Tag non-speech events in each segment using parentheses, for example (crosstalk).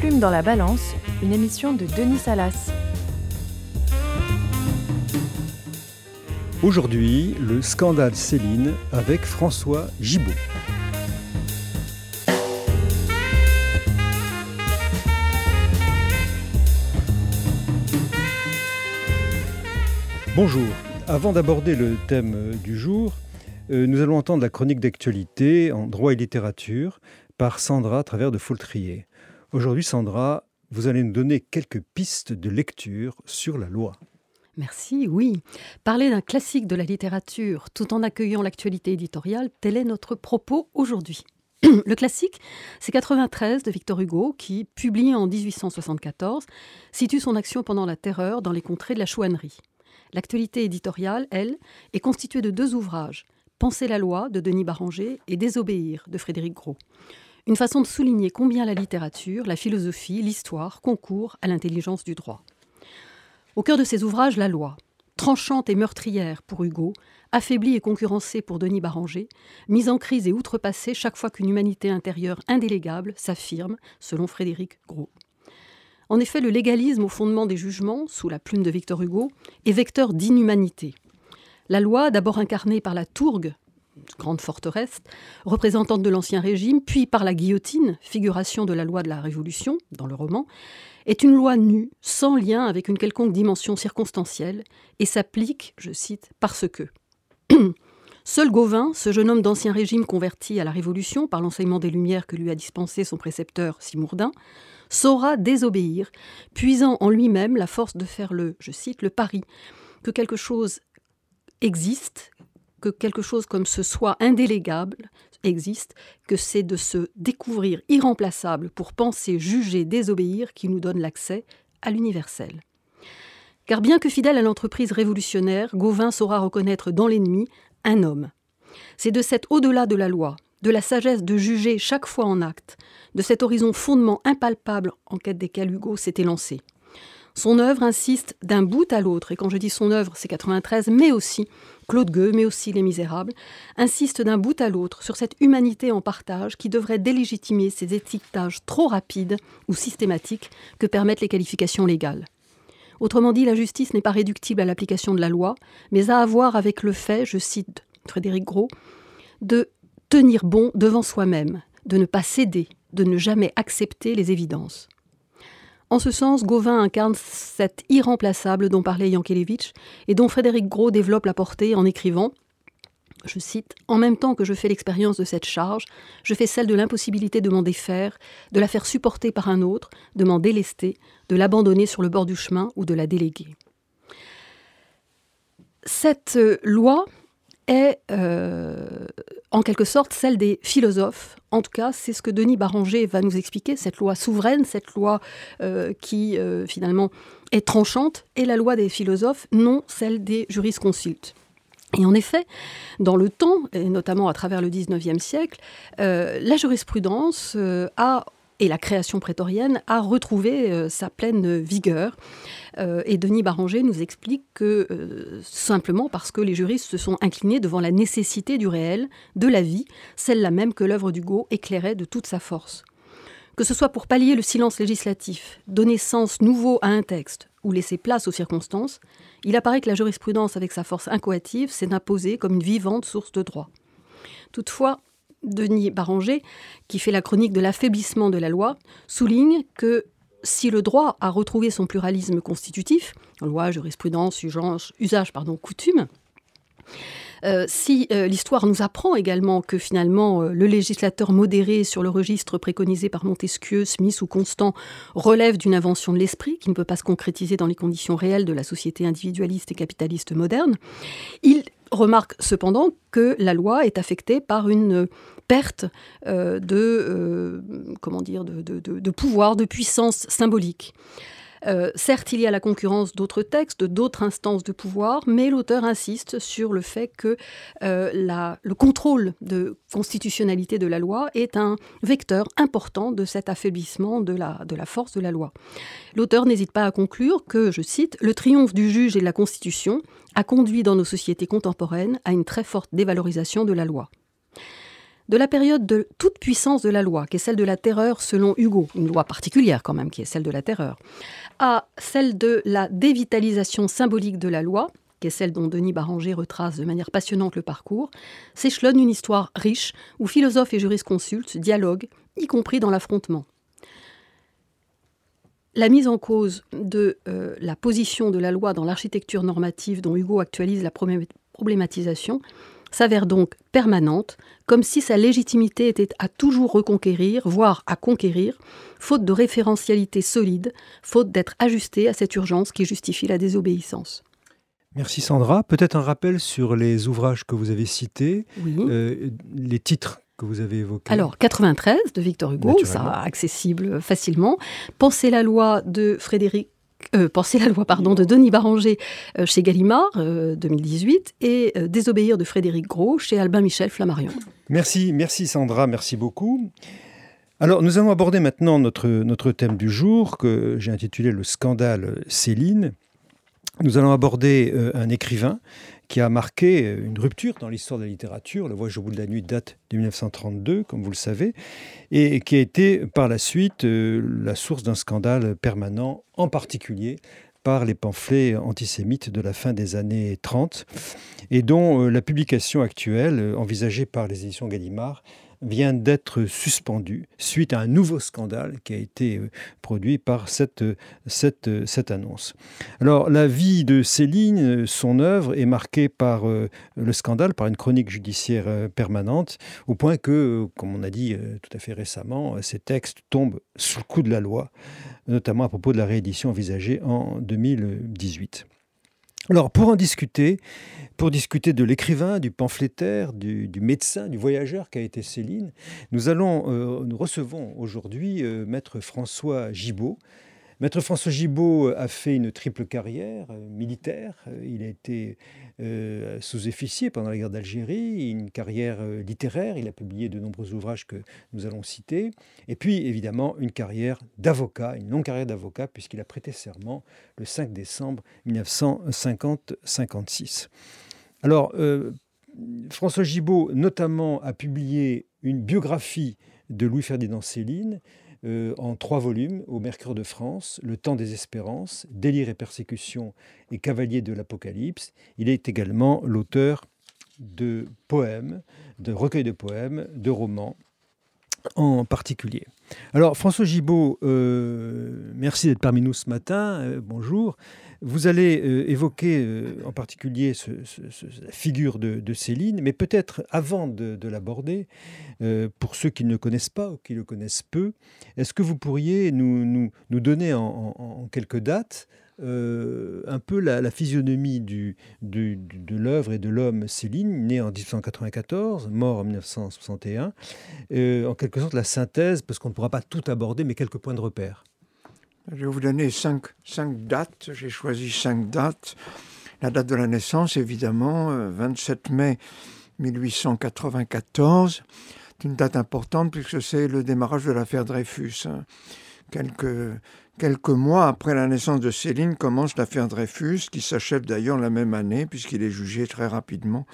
Plume dans la balance, une émission de Denis Salas. Aujourd'hui, le scandale Céline avec François Gibault. Bonjour. Avant d'aborder le thème du jour, euh, nous allons entendre la chronique d'actualité en droit et littérature par Sandra travers de Foultrier. Aujourd'hui, Sandra, vous allez nous donner quelques pistes de lecture sur la loi. Merci, oui. Parler d'un classique de la littérature tout en accueillant l'actualité éditoriale, tel est notre propos aujourd'hui. (clears throat) Le classique, c'est 93 de Victor Hugo, qui, publié en 1874, situe son action pendant la terreur dans les contrées de la chouannerie. L'actualité éditoriale, elle, est constituée de deux ouvrages, Penser la loi de Denis Barranger et Désobéir de Frédéric Gros. Une façon de souligner combien la littérature, la philosophie, l'histoire concourent à l'intelligence du droit. Au cœur de ces ouvrages, la loi, tranchante et meurtrière pour Hugo, affaiblie et concurrencée pour Denis Barranger, mise en crise et outrepassée chaque fois qu'une humanité intérieure indélégable s'affirme, selon Frédéric Gros. En effet, le légalisme au fondement des jugements, sous la plume de Victor Hugo, est vecteur d'inhumanité. La loi, d'abord incarnée par la tourgue, grande forteresse, représentante de l'Ancien Régime, puis par la guillotine, figuration de la loi de la Révolution, dans le roman, est une loi nue, sans lien avec une quelconque dimension circonstancielle, et s'applique, je cite, parce que. (clears throat) Seul Gauvin, ce jeune homme d'Ancien Régime converti à la Révolution par l'enseignement des Lumières que lui a dispensé son précepteur Simourdin, saura désobéir, puisant en lui-même la force de faire le, je cite, le pari que quelque chose existe, que quelque chose comme ce soit indélégable existe, que c'est de se découvrir irremplaçable pour penser, juger, désobéir qui nous donne l'accès à l'universel. Car bien que fidèle à l'entreprise révolutionnaire, Gauvin saura reconnaître dans l'ennemi un homme. C'est de cet au-delà de la loi, de la sagesse de juger chaque fois en acte, de cet horizon fondement impalpable en quête desquels Hugo s'était lancé. Son œuvre insiste d'un bout à l'autre, et quand je dis son œuvre, c'est 93, mais aussi Claude Gueux, mais aussi Les Misérables, insiste d'un bout à l'autre sur cette humanité en partage qui devrait délégitimer ces étiquetages trop rapides ou systématiques que permettent les qualifications légales. Autrement dit, la justice n'est pas réductible à l'application de la loi, mais à avoir avec le fait, je cite Frédéric Gros, de tenir bon devant soi-même, de ne pas céder, de ne jamais accepter les évidences. En ce sens, Gauvin incarne cet irremplaçable dont parlait Yankelevitch et dont Frédéric Gros développe la portée en écrivant je cite, En même temps que je fais l'expérience de cette charge, je fais celle de l'impossibilité de m'en défaire, de la faire supporter par un autre, de m'en délester, de l'abandonner sur le bord du chemin ou de la déléguer. Cette loi, est euh, en quelque sorte celle des philosophes. En tout cas, c'est ce que Denis Barranger va nous expliquer, cette loi souveraine, cette loi euh, qui euh, finalement est tranchante, est la loi des philosophes, non celle des jurisconsultes. Et en effet, dans le temps, et notamment à travers le XIXe siècle, la jurisprudence a et la création prétorienne a retrouvé euh, sa pleine vigueur. Euh, et Denis Barranger nous explique que euh, simplement parce que les juristes se sont inclinés devant la nécessité du réel, de la vie, celle-là même que l'œuvre d'Hugo éclairait de toute sa force. Que ce soit pour pallier le silence législatif, donner sens nouveau à un texte ou laisser place aux circonstances, il apparaît que la jurisprudence, avec sa force incoative, s'est imposée comme une vivante source de droit. Toutefois, Denis Barranger, qui fait la chronique de l'affaiblissement de la loi, souligne que si le droit a retrouvé son pluralisme constitutif, loi, jurisprudence, usage, usage pardon, coutume, euh, si euh, l'histoire nous apprend également que finalement euh, le législateur modéré sur le registre préconisé par Montesquieu, Smith ou Constant relève d'une invention de l'esprit qui ne peut pas se concrétiser dans les conditions réelles de la société individualiste et capitaliste moderne, il remarque cependant que la loi est affectée par une perte de, pouvoir, de puissance symbolique. Euh, certes, il y a la concurrence d'autres textes, d'autres instances de pouvoir, mais l'auteur insiste sur le fait que euh, le contrôle de constitutionnalité de la loi est un vecteur important de cet affaiblissement de la, de la force de la loi. L'auteur n'hésite pas à conclure que, je cite, le triomphe du juge et de la Constitution a conduit dans nos sociétés contemporaines à une très forte dévalorisation de la loi. De la période de toute puissance de la loi, qui est celle de la terreur selon Hugo, une loi particulière quand même, qui est celle de la terreur, à celle de la dévitalisation symbolique de la loi, qui est celle dont Denis Baranger retrace de manière passionnante le parcours, s'échelonne une histoire riche où philosophes et jurisconsultes dialoguent, y compris dans l'affrontement. La mise en cause de euh, la position de la loi dans l'architecture normative dont Hugo actualise la problématisation s'avère donc permanente, comme si sa légitimité était à toujours reconquérir, voire à conquérir, faute de référentialité solide, faute d'être ajustée à cette urgence qui justifie la désobéissance. Merci Sandra. Peut-être un rappel sur les ouvrages que vous avez cités, euh, les titres que vous avez évoqués. Alors, 93 de Victor Hugo, ça accessible facilement. Penser la loi de Frédéric euh, Penser la loi pardon, de Denis Baranger euh, chez Gallimard, 2018, et Désobéir de Frédéric Gros chez Albin Michel Flammarion. Merci, merci Sandra, merci beaucoup. Alors, nous allons aborder maintenant notre, notre thème du jour, que j'ai intitulé Le scandale Céline. Nous allons aborder euh, un écrivain qui a marqué euh, une rupture dans l'histoire de la littérature. Le Voyage au bout de la nuit date de 1932, comme vous le savez, et qui a été par la suite euh, la source d'un scandale permanent, en particulier par les pamphlets antisémites de la fin des années 30, et dont la publication actuelle, envisagée par les éditions Gallimard, vient d'être suspendu suite à un nouveau scandale qui a été euh, produit par cette, cette, cette annonce. Alors la vie de Céline, son œuvre est marquée par euh, le scandale, par une chronique judiciaire euh, permanente, au point que, comme on a dit tout à fait récemment, ces textes tombent sous le coup de la loi, notamment à propos de la réédition envisagée en 2018. Alors, pour en discuter, pour discuter de l'écrivain, du pamphlétaire, du, médecin, du voyageur qu'a été Céline, nous allons, euh, nous recevons aujourd'hui euh, Maître François Gibaud, Maître François Gibault a fait une triple carrière euh, militaire. Euh, il a été euh, sous-officier pendant la guerre d'Algérie, une carrière littéraire. Il a publié de nombreux ouvrages que nous allons citer. Et puis, évidemment, une carrière d'avocat, une longue carrière d'avocat, puisqu'il a prêté serment le 5 décembre 1950-56. Alors, François Gibault, notamment, a publié une biographie de Louis-Ferdinand Céline euh, en trois volumes au Mercure de France, Le temps des espérances, Délire et persécution et Cavalier de l'Apocalypse. Il est également l'auteur de poèmes, de recueils de poèmes, de romans en particulier. Alors François Gibault, euh, merci d'être parmi nous ce matin. Euh, bonjour. Vous allez euh, évoquer euh, en particulier la figure de, Céline, mais peut-être avant de, l'aborder, euh, pour ceux qui ne le connaissent pas ou qui le connaissent peu, est-ce que vous pourriez nous, donner en, quelques dates un peu la, physionomie de l'œuvre et de l'homme Céline, né en 1894, mort en 1961, en quelque sorte la synthèse, parce qu'on ne pourra pas tout aborder, mais quelques points de repère. Je vais vous donner cinq, dates. J'ai choisi cinq dates. La date de la naissance, évidemment, 27 euh, mai 1894. C'est une date importante puisque c'est le démarrage de l'affaire Dreyfus. Hein. Quelques, mois après la naissance de Céline commence l'affaire Dreyfus, qui s'achève d'ailleurs la même année puisqu'il est jugé très rapidement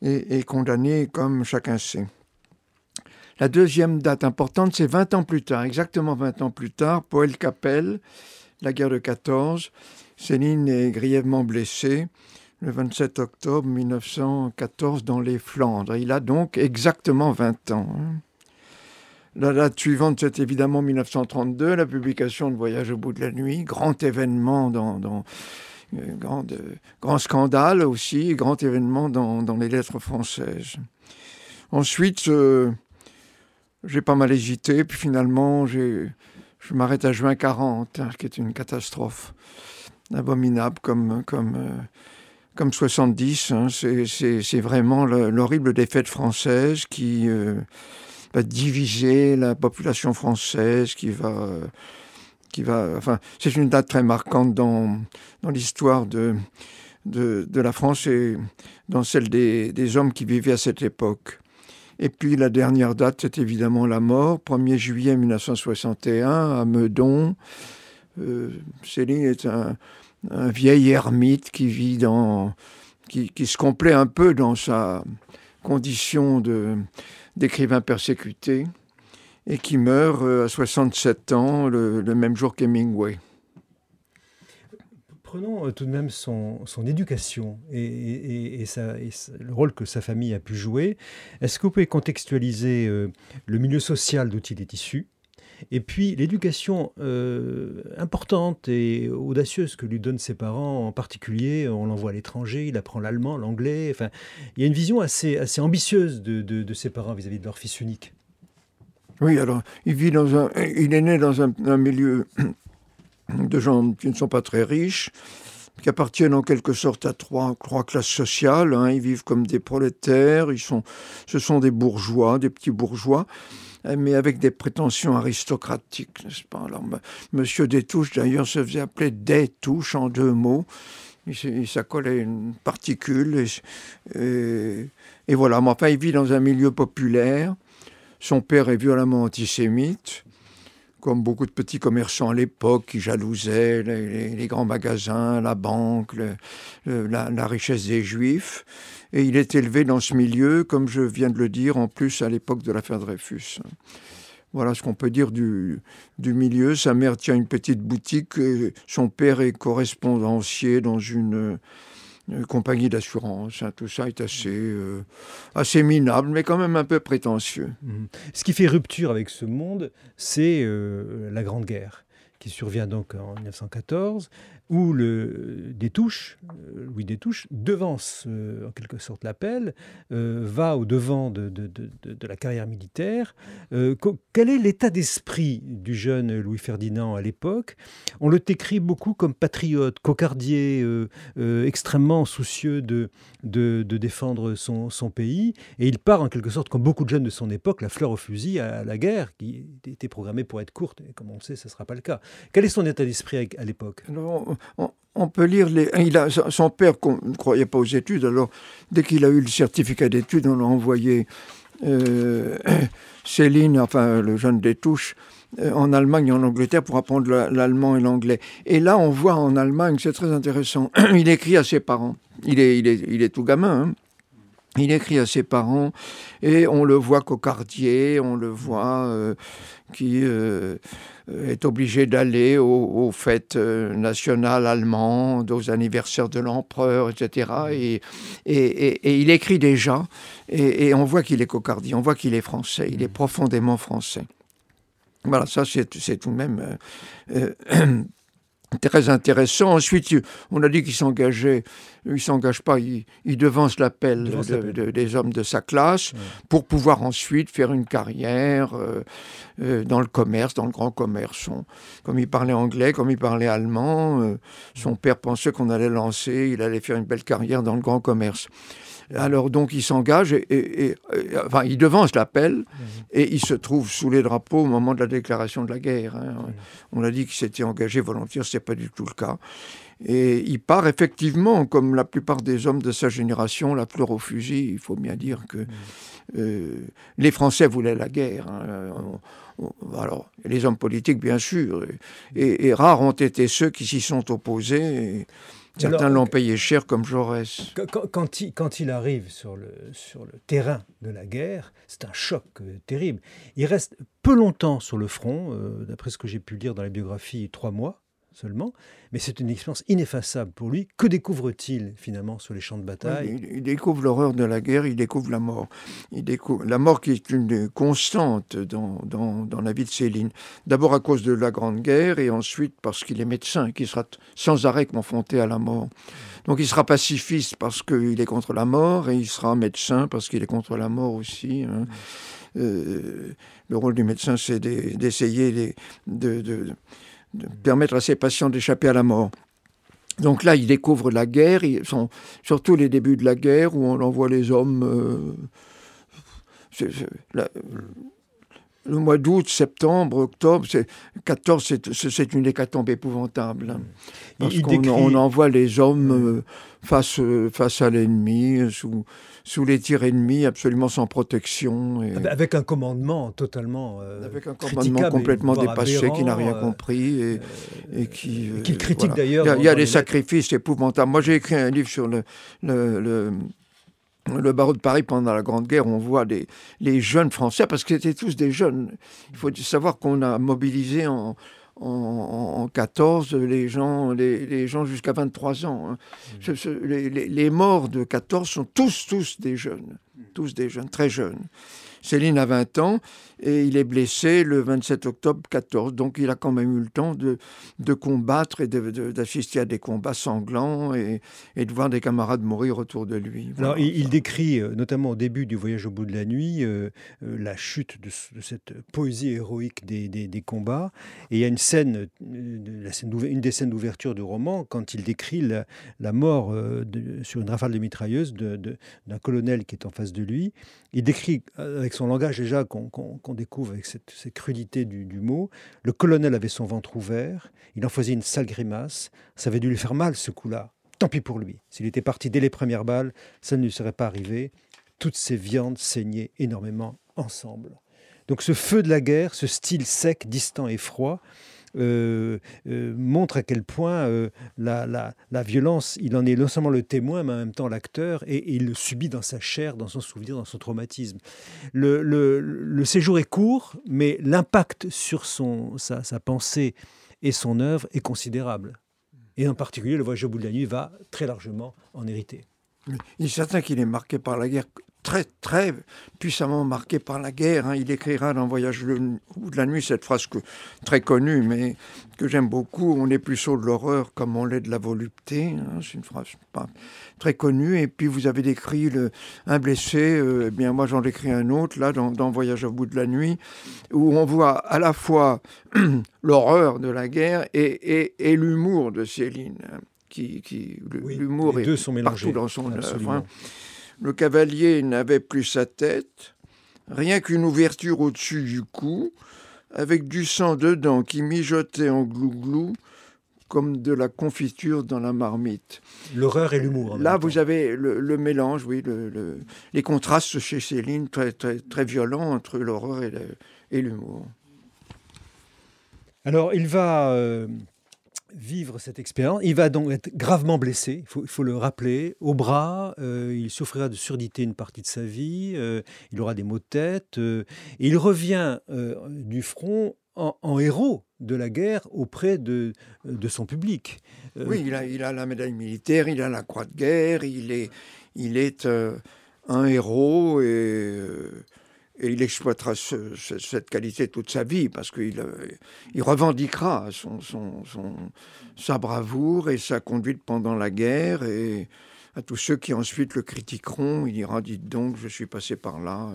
et condamné comme chacun sait. La deuxième date importante, c'est 20 ans plus tard, exactement 20 ans plus tard, Poel Capelle, la guerre de 14. Céline est grièvement blessée le 27 octobre 1914 dans les Flandres. Il a donc exactement 20 ans. Hein. La date suivante, c'est évidemment 1932, la publication de Voyage au bout de la nuit, grand événement dans, euh, grand, euh, grand, scandale aussi, grand événement dans, les lettres françaises. Ensuite, j'ai pas mal hésité, puis finalement, je m'arrête à juin 40, hein, qui est une catastrophe abominable comme, comme, euh, comme 70. Hein. c'est vraiment l'horrible défaite française qui euh, va diviser la population française, qui va. qui va enfin, c'est une date très marquante dans, dans l'histoire de, de, de, la France et dans celle des, des hommes qui vivaient à cette époque. Et puis la dernière date, c'est évidemment la mort, 1er juillet 1961 à Meudon. Euh, Céline est un, vieil ermite qui vit dans, qui, se complaît un peu dans sa, conditions d'écrivain persécuté et qui meurt à 67 ans le, même jour qu'Hemingway. Prenons tout de même son, éducation et, le rôle que sa famille a pu jouer. Est-ce que vous pouvez contextualiser le milieu social dont il est issu et puis l'éducation euh, importante et audacieuse que lui donnent ses parents, en particulier, on l'envoie à l'étranger, il apprend l'allemand, l'anglais. Enfin, il y a une vision assez, assez ambitieuse de, de, ses parents vis-à-vis de leur fils unique. Oui, alors il vit dans un, il est né dans un, milieu de gens qui ne sont pas très riches, qui appartiennent en quelque sorte à trois, trois classes sociales. Hein. Ils vivent comme des prolétaires, ils sont, ce sont des bourgeois, des petits bourgeois. Euh, mais avec des prétentions aristocratiques, n'est-ce pas? Alors, Monsieur Détouche, d'ailleurs, se faisait appeler Détouche en deux mots. Il, s'accolait une particule. Et, et, voilà, mais enfin, il vit dans un milieu populaire. Son père est violemment antisémite comme beaucoup de petits commerçants à l'époque qui jalousaient les, grands magasins, la banque, la, richesse des juifs. Et il est élevé dans ce milieu, comme je viens de le dire, en plus à l'époque de l'affaire Dreyfus. Voilà ce qu'on peut dire du, du, milieu. Sa mère tient une petite boutique, et son père est correspondancier dans une compagnie d'assurance. Hein. tout ça est assez, euh, assez minable, mais quand même un peu prétentieux. Mmh. Ce qui fait rupture avec ce monde, c'est euh, la Grande Guerre qui survient donc en 1914, où le Détouche, euh, Louis Détouche, devance euh, en quelque sorte l'appel, euh, va au devant de, de, de, la carrière militaire. quel est l'état d'esprit du jeune Louis Ferdinand à l'époque? On le décrit beaucoup comme patriote, cocardier, extrêmement soucieux de, de, défendre son, son, pays, et il part en quelque sorte, comme beaucoup de jeunes de son époque, la fleur au fusil à la guerre, qui était programmée pour être courte, et comme on le sait, ce ne sera pas le cas. Quel est son état d'esprit à l'époque? On, peut lire les. Il a, son père ne croyait pas aux études, alors dès qu'il a eu le certificat d'études, on l'a envoyé euh, (clears throat) Céline, enfin le jeune des touches, euh, en Allemagne et en Angleterre pour apprendre l'allemand et l'anglais. Et là, on voit en Allemagne, c'est très intéressant, (clears throat) il écrit à ses parents. Il est, il est, il est tout gamin. Hein. Il écrit à ses parents et on le voit cocardier, on le voit euh, qui euh, est obligé d'aller aux, fêtes euh, nationales allemandes, aux anniversaires de l'empereur, etc. Et, et, il écrit déjà et, on voit qu'il est cocardier, on voit qu'il est français, il est profondément français. Voilà, ça c'est tout de même (clears throat) très intéressant. Ensuite, on a dit qu'il s'engageait, il s'engage pas, il, devance l'appel des hommes de sa classe pour pouvoir ensuite faire une carrière euh, euh, dans le commerce, dans le grand commerce. comme il parlait anglais, comme il parlait allemand, euh, son père pensait qu'on allait lancer, il allait faire une belle carrière dans le grand commerce. Alors donc il s'engage et, enfin il devance l'appel et il se trouve sous les drapeaux au moment de la déclaration de la guerre. Hein. On a dit qu'il s'était engagé volontaire, ce n'est pas du tout le cas. Et il part effectivement, comme la plupart des hommes de sa génération, la fleur au fusil. Il faut bien dire que mhm. euh, les Français voulaient la guerre. Hein. alors, les hommes politiques, bien sûr. Et, rares ont été ceux qui s'y sont opposés. Certains l'ont payé cher comme Jaurès. Quand, il, quand il, arrive sur le, sur le, terrain de la guerre, c'est un choc euh, terrible. Il reste peu longtemps sur le front, euh, d'après ce que j'ai pu lire dans la biographie, trois mois seulement, mais c'est une expérience ineffaçable pour lui. Que découvre-t-il finalement sur les champs de bataille? il, découvre l'horreur de la guerre, il découvre la mort. Il découvre la mort qui est une constante dans, dans, dans la vie de Céline. D'abord à cause de la Grande Guerre et ensuite parce qu'il est médecin, qui sera sans arrêt confronté à la mort. Donc il sera pacifiste parce qu'il est contre la mort et il sera médecin parce qu'il est contre la mort aussi. Hein. Euh, le rôle du médecin, c'est d'essayer de, de, de permettre à ses patients d'échapper à la mort. Donc là, il découvre la guerre, ils sont surtout les débuts de la guerre où on envoie les hommes. Euh, le mois d'août, septembre, octobre, 14, c'est une hécatombe épouvantable. Parce qu'on on envoie les hommes euh, face, euh, face à l'ennemi, sous, sous les tirs ennemis, absolument sans protection. Et... Avec un commandement totalement. Euh, avec un commandement complètement dépassé, qui n'a rien euh, compris et, et qui. Euh, qui critique d'ailleurs. Il y a, des sacrifices épouvantables. Moi, j'ai écrit un livre sur le, le, le barreau de Paris pendant la Grande Guerre, on voit les, les jeunes Français, parce que c'était tous des jeunes. Il faut savoir qu'on a mobilisé en, en, 14 les gens, les, gens jusqu'à 23 ans. Hein. Mmh. les, les, morts de 14 sont tous, tous des jeunes, tous des jeunes, très jeunes. Céline a 20 ans et il est blessé le 27 octobre 14. Donc il a quand même eu le temps de, de combattre et d'assister à des combats sanglants et, et, de voir des camarades mourir autour de lui. Il, décrit euh, notamment au début du voyage au bout de la nuit euh, euh, la chute de, cette poésie héroïque des, des, combats. Et il y a une scène, une des scènes d'ouverture du roman quand il décrit la, la mort sur une rafale de mitrailleuse d'un colonel qui est en face de lui. Il décrit avec son langage déjà qu'on découvre avec cette, crudité du, mot. Le colonel avait son ventre ouvert, il en faisait une sale grimace, ça avait dû lui faire mal ce coup-là. Tant pis pour lui. S'il était parti dès les premières balles, ça ne lui serait pas arrivé. Toutes ces viandes saignaient énormément ensemble. Donc ce feu de la guerre, ce style sec, distant et froid, euh, euh, montre à quel point euh, la, la, violence, il en est non seulement le témoin, mais en même temps l'acteur, et, il le subit dans sa chair, dans son souvenir, dans son traumatisme. Le, le, séjour est court, mais l'impact sur son, sa, sa, pensée et son œuvre est considérable. Et en particulier, le voyage au bout de la nuit va très largement en hériter. Il est certain qu'il est marqué par la guerre très, très puissamment marqué par la guerre. Hein. Il écrira dans Voyage au bout de la nuit cette phrase que, très connue, mais que j'aime beaucoup. On est plus saut de l'horreur comme on l'est de la volupté. Hein. C'est une phrase pas très connue. Et puis vous avez décrit le, un blessé. Euh, eh bien, moi, j'en décris un autre, là, dans, dans, Voyage au bout de la nuit, où on voit à la fois (clears throat) l'horreur de la guerre et, et, l'humour de Céline. Hein, qui, qui l'humour est sont partout dans son œuvre. Le cavalier n'avait plus sa tête, rien qu'une ouverture au-dessus du cou, avec du sang dedans qui mijotait en glouglou comme de la confiture dans la marmite. L'horreur et l'humour. Là, vous avez le, mélange, oui, le, les contrastes chez Céline très, très, très violents entre l'horreur et l'humour. Alors, il va euh, vivre cette expérience. Il va donc être gravement blessé, il faut, le rappeler, au bras. Euh, il souffrira de surdité une partie de sa vie. Euh, il aura des maux de tête. Euh, et il revient du front en, héros de la guerre auprès de, son public. oui, il a, il a la médaille militaire, il a la croix de guerre, il est, il est un héros et et il exploitera cette qualité toute sa vie parce qu'il euh, revendiquera son, sa bravoure et sa conduite pendant la guerre. Et à tous ceux qui ensuite le critiqueront, il dira Dites donc, je suis passé par là.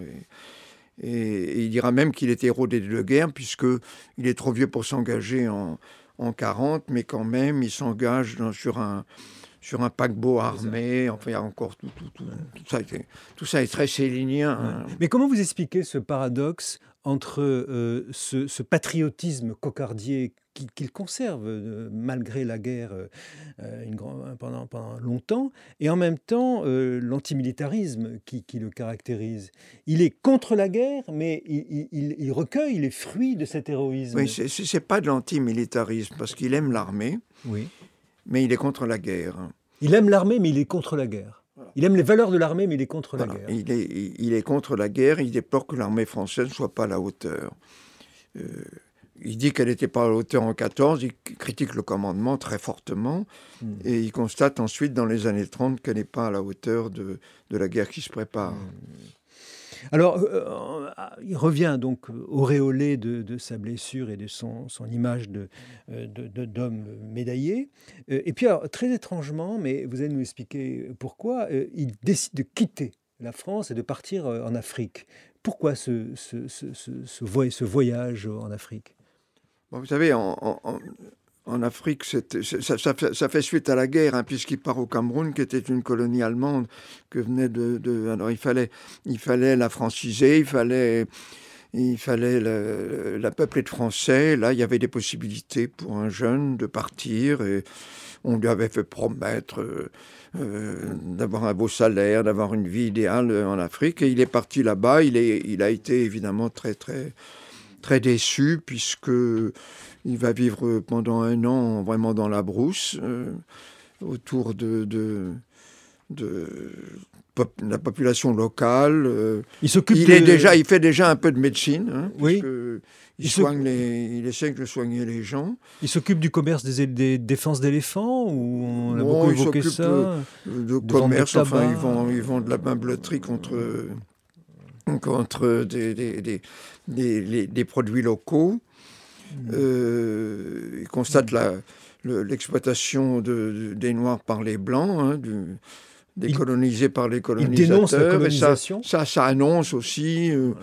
Et, il dira même qu'il est héros des deux guerres, puisqu'il est trop vieux pour s'engager en, en 40, mais quand même, il s'engage sur un, sur un paquebot armé. Enfin, il y a encore tout, tout, tout, ça, tout ça est très célinien. Hein. Mais comment vous expliquez ce paradoxe entre euh, ce, patriotisme cocardier qu'il conserve euh, malgré la guerre euh, une pendant, pendant, longtemps, et en même temps l'antimilitarisme qui, qui, le caractérise? Il est contre la guerre, mais il, il, il recueille les fruits de cet héroïsme. Oui, c'est pas de l'antimilitarisme, parce qu'il aime l'armée. Oui mais il est contre la guerre. Il aime l'armée, mais il est contre la guerre. Il aime les valeurs de l'armée, mais il est contre la guerre. Il est, il est, contre la guerre, il déplore que l'armée française ne soit pas à la hauteur. Euh, il dit qu'elle n'était pas à la hauteur en 14, il critique le commandement très fortement, hmm. et il constate ensuite dans les années 30 qu'elle n'est pas à la hauteur de, de, la guerre qui se prépare. Hmm. Alors, euh, euh, il revient donc auréolé de, sa blessure et de son, image euh, d'homme médaillé. Et puis, très étrangement, mais vous allez nous expliquer pourquoi, il décide de quitter la France et de partir en Afrique. Pourquoi ce, voyage en Afrique? Vous savez, en Afrique, ça, fait suite à la guerre, hein, puisqu'il part au Cameroun, qui était une colonie allemande, que venait de. alors il fallait, il fallait la franciser, il fallait, il fallait la peupler de français. Là, il y avait des possibilités pour un jeune de partir, on lui avait fait promettre euh, euh, d'avoir un beau salaire, d'avoir une vie idéale en Afrique, et il est parti là-bas. Il, il a été évidemment très, très, très déçu, puisque il va vivre pendant un an vraiment dans la brousse, euh, autour de, de la population locale. Euh, il s'occupe. Il est déjà, il fait déjà un peu de médecine. Hein, oui. Il, soigne les, il essaie de soigner les gens. Il s'occupe du commerce des, des défenses d'éléphants ou on a beaucoup évoqué ça De, commerce, enfin ils vont, ils de la meubleterie contre contre des, des, des, des produits locaux. Hmm. Euh, il constate l'exploitation de, des Noirs par les Blancs, hein, du, décolonisés par les colonisateurs. et ça, ça, ça, annonce aussi euh,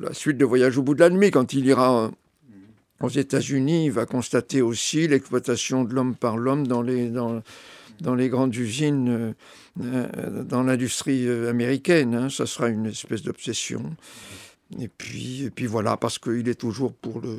la suite de Voyage au bout de la nuit. Quand il ira aux États-Unis, il va constater aussi l'exploitation de l'homme par l'homme dans les, dans, dans les grandes usines, euh, dans l'industrie américaine. Hein. Ça sera une espèce d'obsession. Et puis, et puis voilà, parce qu'il est toujours pour le,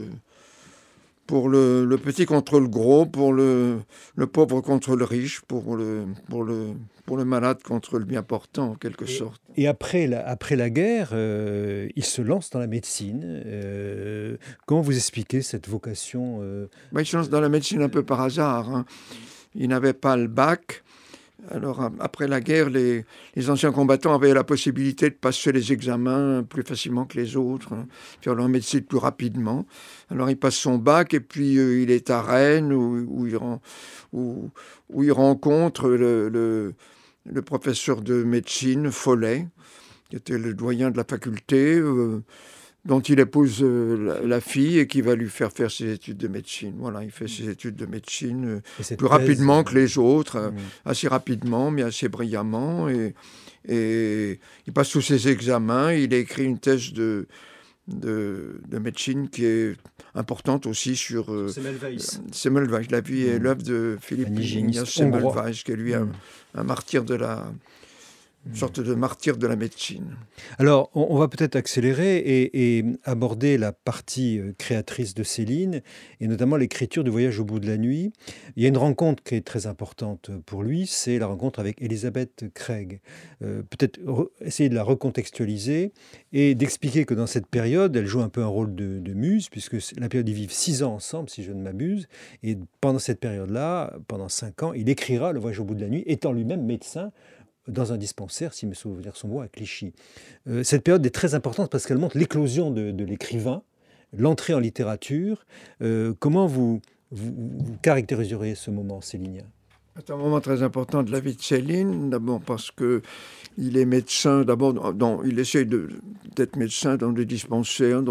pour le, petit contre le gros, pour le, le, pauvre contre le riche, pour le, pour, le, pour le malade contre le bien portant, en quelque sorte. Et après la, après la guerre, euh, il se lance dans la médecine. Euh, comment vous expliquez cette vocation euh... Bah, il se lance dans la médecine un peu par hasard. Hein. Il n'avait pas le bac. Alors, après la guerre, les, anciens combattants avaient la possibilité de passer les examens plus facilement que les autres, hein, faire leur médecine plus rapidement. Alors, il passe son bac et puis euh, il est à Rennes où, il, rencontre le, professeur de médecine, Follet, qui était le doyen de la faculté. Euh, dont il épouse euh, la, fille et qui va lui faire faire ses études de médecine. Voilà, il fait ses études de médecine euh, plus rapidement que les autres, euh, assez rapidement, mais assez brillamment. Et, et, il passe tous ses examens. Il a écrit une thèse de, de, médecine qui est importante aussi sur Semmelweis. la vie et mm. l'œuvre de Philippe Semmelweis, qui est lui un, mm. un martyr de la une sorte de martyr de la médecine. Alors, on, va peut-être accélérer et, aborder la partie euh, créatrice de Céline, et notamment l'écriture du voyage au bout de la nuit. Il y a une rencontre qui est très importante pour lui, c'est la rencontre avec Elisabeth Craig. Euh, peut-être essayer de la recontextualiser et d'expliquer que dans cette période, elle joue un peu un rôle de, de muse, puisque la période, ils vivent six ans ensemble, si je ne m'abuse, et pendant cette période-là, pendant cinq ans, il écrira le voyage au bout de la nuit, étant lui-même médecin dans un dispensaire, si mes souvenirs sont bons, à Clichy. Euh, cette période est très importante parce qu'elle montre l'éclosion de, l'écrivain, l'entrée en littérature. Euh, comment vous, vous, caractériseriez ce moment, Céline? C'est un moment très important de la vie de Céline, d'abord parce que il est médecin, d'abord, il essaye d'être médecin dans des dispensaires,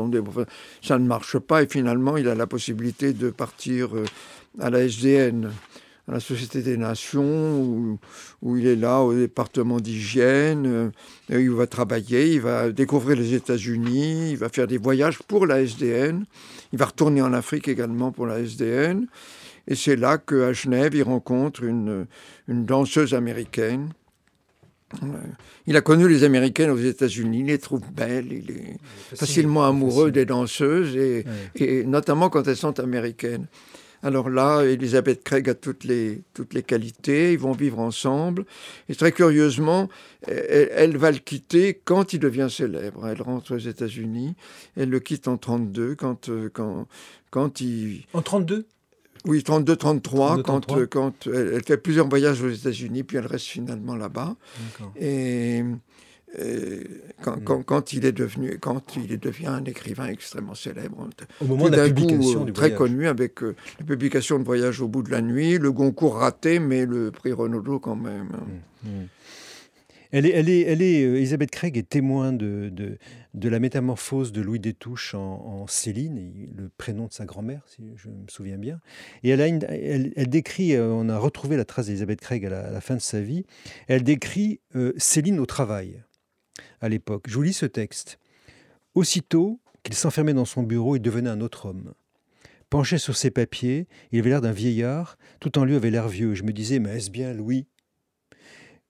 ça ne marche pas, et finalement, il a la possibilité de partir euh, à la SDN à la Société des Nations, où, il est là au département d'hygiène, euh, il va travailler, il va découvrir les États-Unis, il va faire des voyages pour la SDN, il va retourner en Afrique également pour la SDN, et c'est là qu'à Genève, il rencontre une, une danseuse américaine. Il a connu les Américaines aux États-Unis, il les trouve belles, il est facilement amoureux des danseuses, et, et notamment quand elles sont américaines. Alors là, Elisabeth Craig a toutes les, toutes les qualités, ils vont vivre ensemble. Et très curieusement, elle, va le quitter quand il devient célèbre. Elle rentre aux États-Unis, elle le quitte en 32 quand, euh, quand, quand il... En 32 oui, 32-33, quand, euh, quand elle, fait plusieurs voyages aux États-Unis, puis elle reste finalement là-bas. Et euh, mm. quand, il est devenu, quand il devient un écrivain extrêmement célèbre, au moment de la publication euh, très connu avec euh, la publication de Voyage au bout de la nuit, le Goncourt raté, mais le prix Renaudot quand même. Mm. Mm. Elle est, elle est, elle est, Elisabeth Craig est témoin de, de, de la métamorphose de Louis Détouche en, Céline, le prénom de sa grand-mère, si je me souviens bien. Et elle, a elle, elle, décrit, on a retrouvé la trace d'Elisabeth Craig à la, fin de sa vie, elle décrit Céline au travail à l'époque. Je vous lis ce texte. Aussitôt qu'il s'enfermait dans son bureau, il devenait un autre homme. Penché sur ses papiers, il avait l'air d'un vieillard, tout en lui avait l'air vieux. Je me disais, mais est-ce bien Louis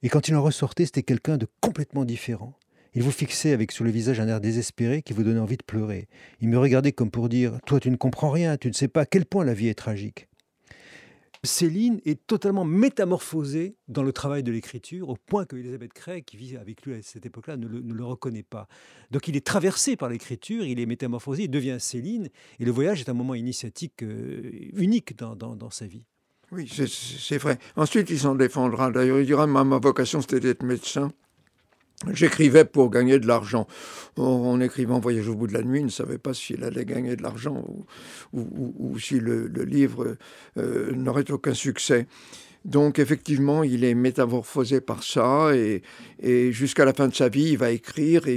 Et quand il en ressortait, c'était quelqu'un de complètement différent. Il vous fixait avec sur le visage un air désespéré qui vous donnait envie de pleurer. Il me regardait comme pour dire Toi, tu ne comprends rien, tu ne sais pas à quel point la vie est tragique. Céline est totalement métamorphosée dans le travail de l'écriture, au point que Elisabeth Craig, qui vit avec lui à cette époque-là, ne, le, reconnaît pas. Donc il est traversé par l'écriture, il est métamorphosé, il devient Céline, et le voyage est un moment initiatique euh, unique dans, sa vie. Oui, c'est vrai. Ensuite, il s'en défendra. D'ailleurs, il dira ma, ma vocation, c'était d'être médecin. J'écrivais pour gagner de l'argent. En écrivant Voyage au bout de la nuit, il ne savait pas s'il allait gagner de l'argent ou, si le, livre euh, n'aurait aucun succès. Donc effectivement, il est métamorphosé par ça et, jusqu'à la fin de sa vie, il va écrire et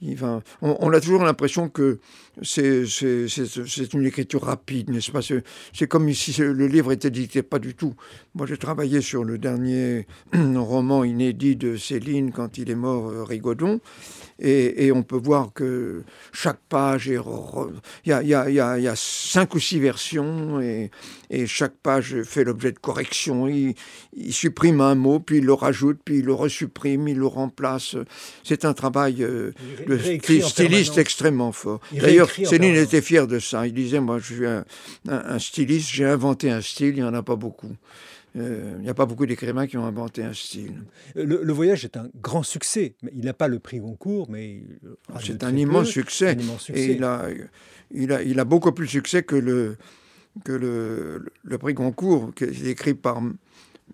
il va, on, a toujours l'impression que c'est une écriture rapide, n'est-ce pas? C'est comme si le livre était dicté, pas du tout. Moi, j'ai travaillé sur le dernier (clears throat) roman inédit de Céline quand il est mort, euh, Rigaudon, et, on peut voir que chaque page, il y a, y, a, cinq ou six versions, et, chaque page fait l'objet de corrections. Il, supprime un mot, puis il le rajoute, puis il le resupprime, il le remplace. C'est un travail euh, de styliste extrêmement fort. D'ailleurs, Céline était fière de ça. Il disait, moi, je suis un styliste, j'ai inventé un style, il n'y en a pas beaucoup. Euh, il n'y a pas beaucoup d'écrivains qui ont inventé un style. Le, voyage est un grand succès. Il n'a pas le prix Goncourt, mais... Ah, c'est un, immense succès. Et il a, il, a, il a beaucoup plus de succès que le, que le, le prix Goncourt, qui est écrit par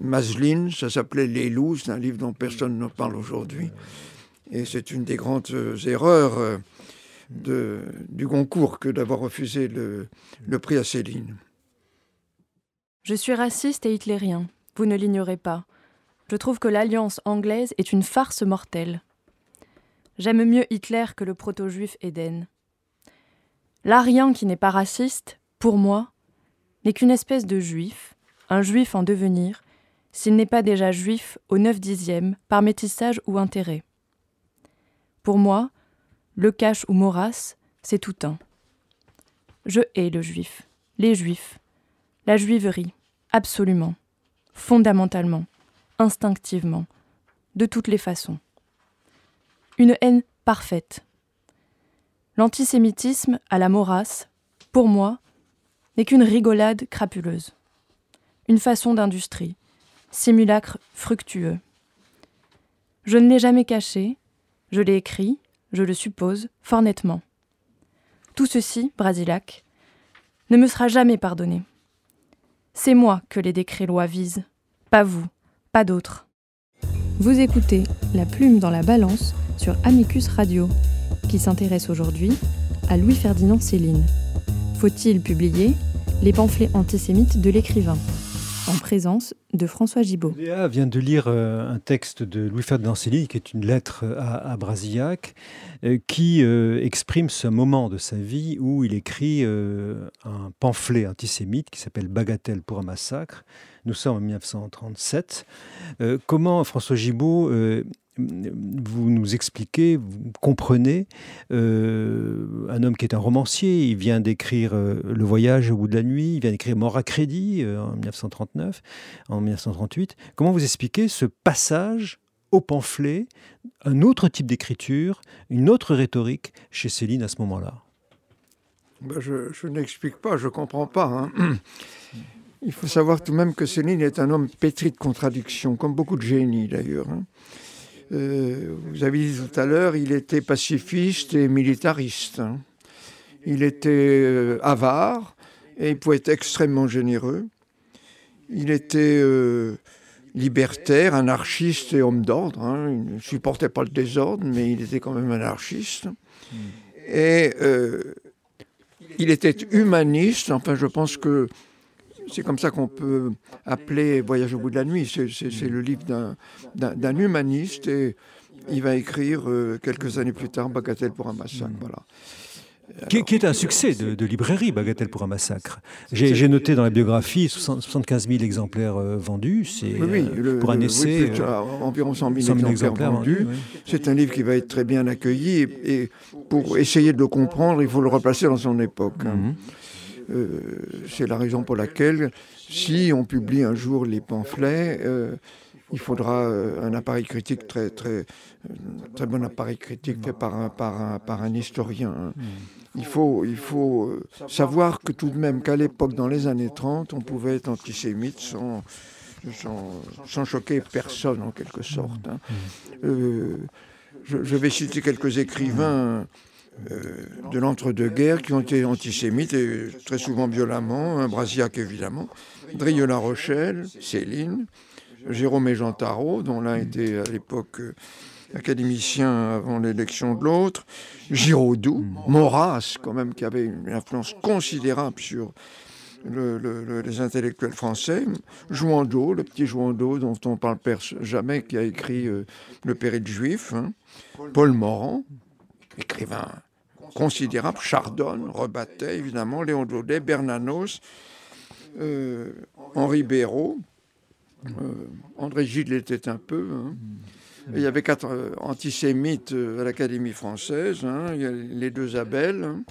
Maslin. Ça s'appelait Les loups. C'est un livre dont personne ne parle aujourd'hui. Et c'est une des grandes euh, erreurs euh, de, du Goncourt que d'avoir refusé le, prix à Céline. Je suis raciste et hitlérien, vous ne l'ignorez pas. Je trouve que l'alliance anglaise est une farce mortelle. J'aime mieux Hitler que le proto-juif Éden. L'arien qui n'est pas raciste, pour moi, n'est qu'une espèce de juif, un juif en devenir, s'il n'est pas déjà juif au 9 dixième, par métissage ou intérêt. Pour moi, le cache ou Maurras, c'est tout un. Je hais le juif, les juifs, la juiverie, Absolument. Fondamentalement. Instinctivement. De toutes les façons. Une haine parfaite. L'antisémitisme à la morasse, pour moi, n'est qu'une rigolade crapuleuse. Une façon d'industrie. Simulacre fructueux. Je ne l'ai jamais caché, je l'ai écrit, je le suppose, fort nettement. Tout ceci, Brasilac, ne me sera jamais pardonné. C'est moi que les décrets-lois visent, pas vous, pas d'autres. Vous écoutez La plume dans la balance sur Amicus Radio, qui s'intéresse aujourd'hui à Louis-Ferdinand Céline. Faut-il publier les pamphlets antisémites de l'écrivain? Présence de François Gibaud. Léa vient de lire euh, un texte de Louis-Ferdinand Céline, qui est une lettre à, Brasillac, euh, qui euh, exprime ce moment de sa vie où il écrit un pamphlet antisémite qui s'appelle Bagatelle pour un massacre. Nous sommes en 1937. comment François Gibaud vous nous expliquez, vous comprenez, euh, un homme qui est un romancier, il vient d'écrire euh, Le voyage au bout de la nuit, il vient d'écrire Mort à crédit euh, en 1939, en 1938. Comment vous expliquez ce passage au pamphlet, un autre type d'écriture, une autre rhétorique chez Céline à ce moment-là? Ben, Je, n'explique pas, je ne comprends pas. Hein. Il faut savoir tout de même que Céline est un homme pétri de contradictions, comme beaucoup de génies d'ailleurs. Hein. Euh, vous avez dit tout à l'heure, il était pacifiste et militariste. Il était euh, avare et il pouvait être extrêmement généreux. Il était euh, libertaire, anarchiste et homme d'ordre. Hein. Il ne supportait pas le désordre, mais il était quand même anarchiste. Hmm. Et il était humaniste. Enfin, je pense que c'est comme ça qu'on peut appeler Voyage au bout de la nuit. C'est le livre d'un humaniste et il va écrire euh, quelques années plus tard Bagatelle pour un massacre. Voilà. qui, est un succès de, librairie, Bagatelle pour un massacre. J'ai noté dans la biographie 75 000 exemplaires euh, vendus. C'est euh, pour un essai. environ 100 000, exemplaires, vendus. C'est un livre qui va être très bien accueilli et, pour essayer de le comprendre, il faut le replacer dans son époque. Hein. Mhm. Euh, c'est la raison pour laquelle, si on publie un jour les pamphlets, euh, il faudra euh, un appareil critique très, très, très bon appareil critique fait par un, par un, par un historien. Hein. Il faut, il faut savoir que tout de même qu'à l'époque, dans les années 30, on pouvait être antisémite sans, sans, choquer personne en quelque sorte. Hein. Je, vais citer quelques écrivains de l'entre-deux-guerres qui ont été antisémites, et très souvent violemment, un Brasiac évidemment, Drieux-La Rochelle, Céline, Jérôme et Jean Tarot, dont l'un était à l'époque euh, académicien avant l'élection de l'autre, Giraudoux, Maurras, quand même, qui avait une influence considérable sur les intellectuels français, Jouandeau, le petit Jouandeau dont on parle jamais, qui a écrit euh, Le Péril juif, hein. Paul Morand, écrivain considérable, Chardonne, Rebattet, évidemment, Léon Daudet, Bernanos, euh, Henri Béraud, euh, André Gide l'était un peu. Hein. Il y avait quatre antisémites à l'Académie française, hein. il y a les deux Abel. Hein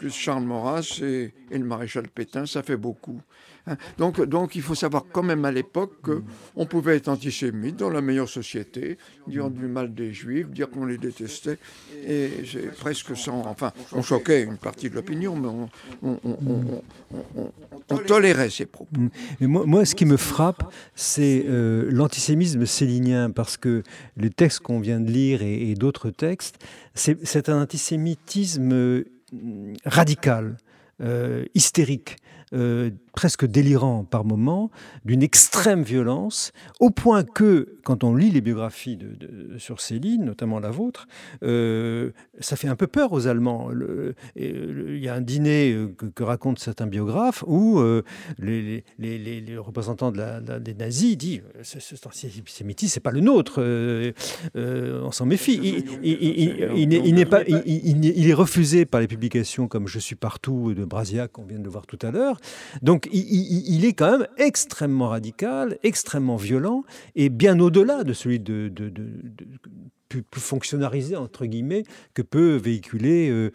plus Charles Maurras et, le maréchal Pétain, ça fait beaucoup. Hein. Donc, donc il faut savoir quand même à l'époque qu'on pouvait être antisémite dans la meilleure société, dire du mal des juifs, dire qu'on les détestait, et c'est presque sans... Enfin, on choquait une partie de l'opinion, mais on, tolérait ces propos. Mm. Mais moi, moi, ce qui me frappe, c'est euh, l'antisémisme célinien, parce que les textes qu'on vient de lire et, d'autres textes, c'est un antisémitisme radical, euh, hystérique, euh, presque délirant par moments, d'une extrême violence, au point que, quand on lit les biographies de, sur Céline, notamment la vôtre, euh, ça fait un peu peur aux Allemands. Il y a un dîner que, racontent certains biographes où les, représentants de la, des nazis disent cet antisémitisme, c'est pas le nôtre, on s'en méfie. Il, n'est pas, il, est refusé par les publications comme Je suis partout de Brasiac, qu'on vient de voir tout à l'heure. Donc il, est quand même extrêmement radical, extrêmement violent, et bien au-delà de celui de, plus, fonctionnalisé, entre guillemets, que peut véhiculer euh,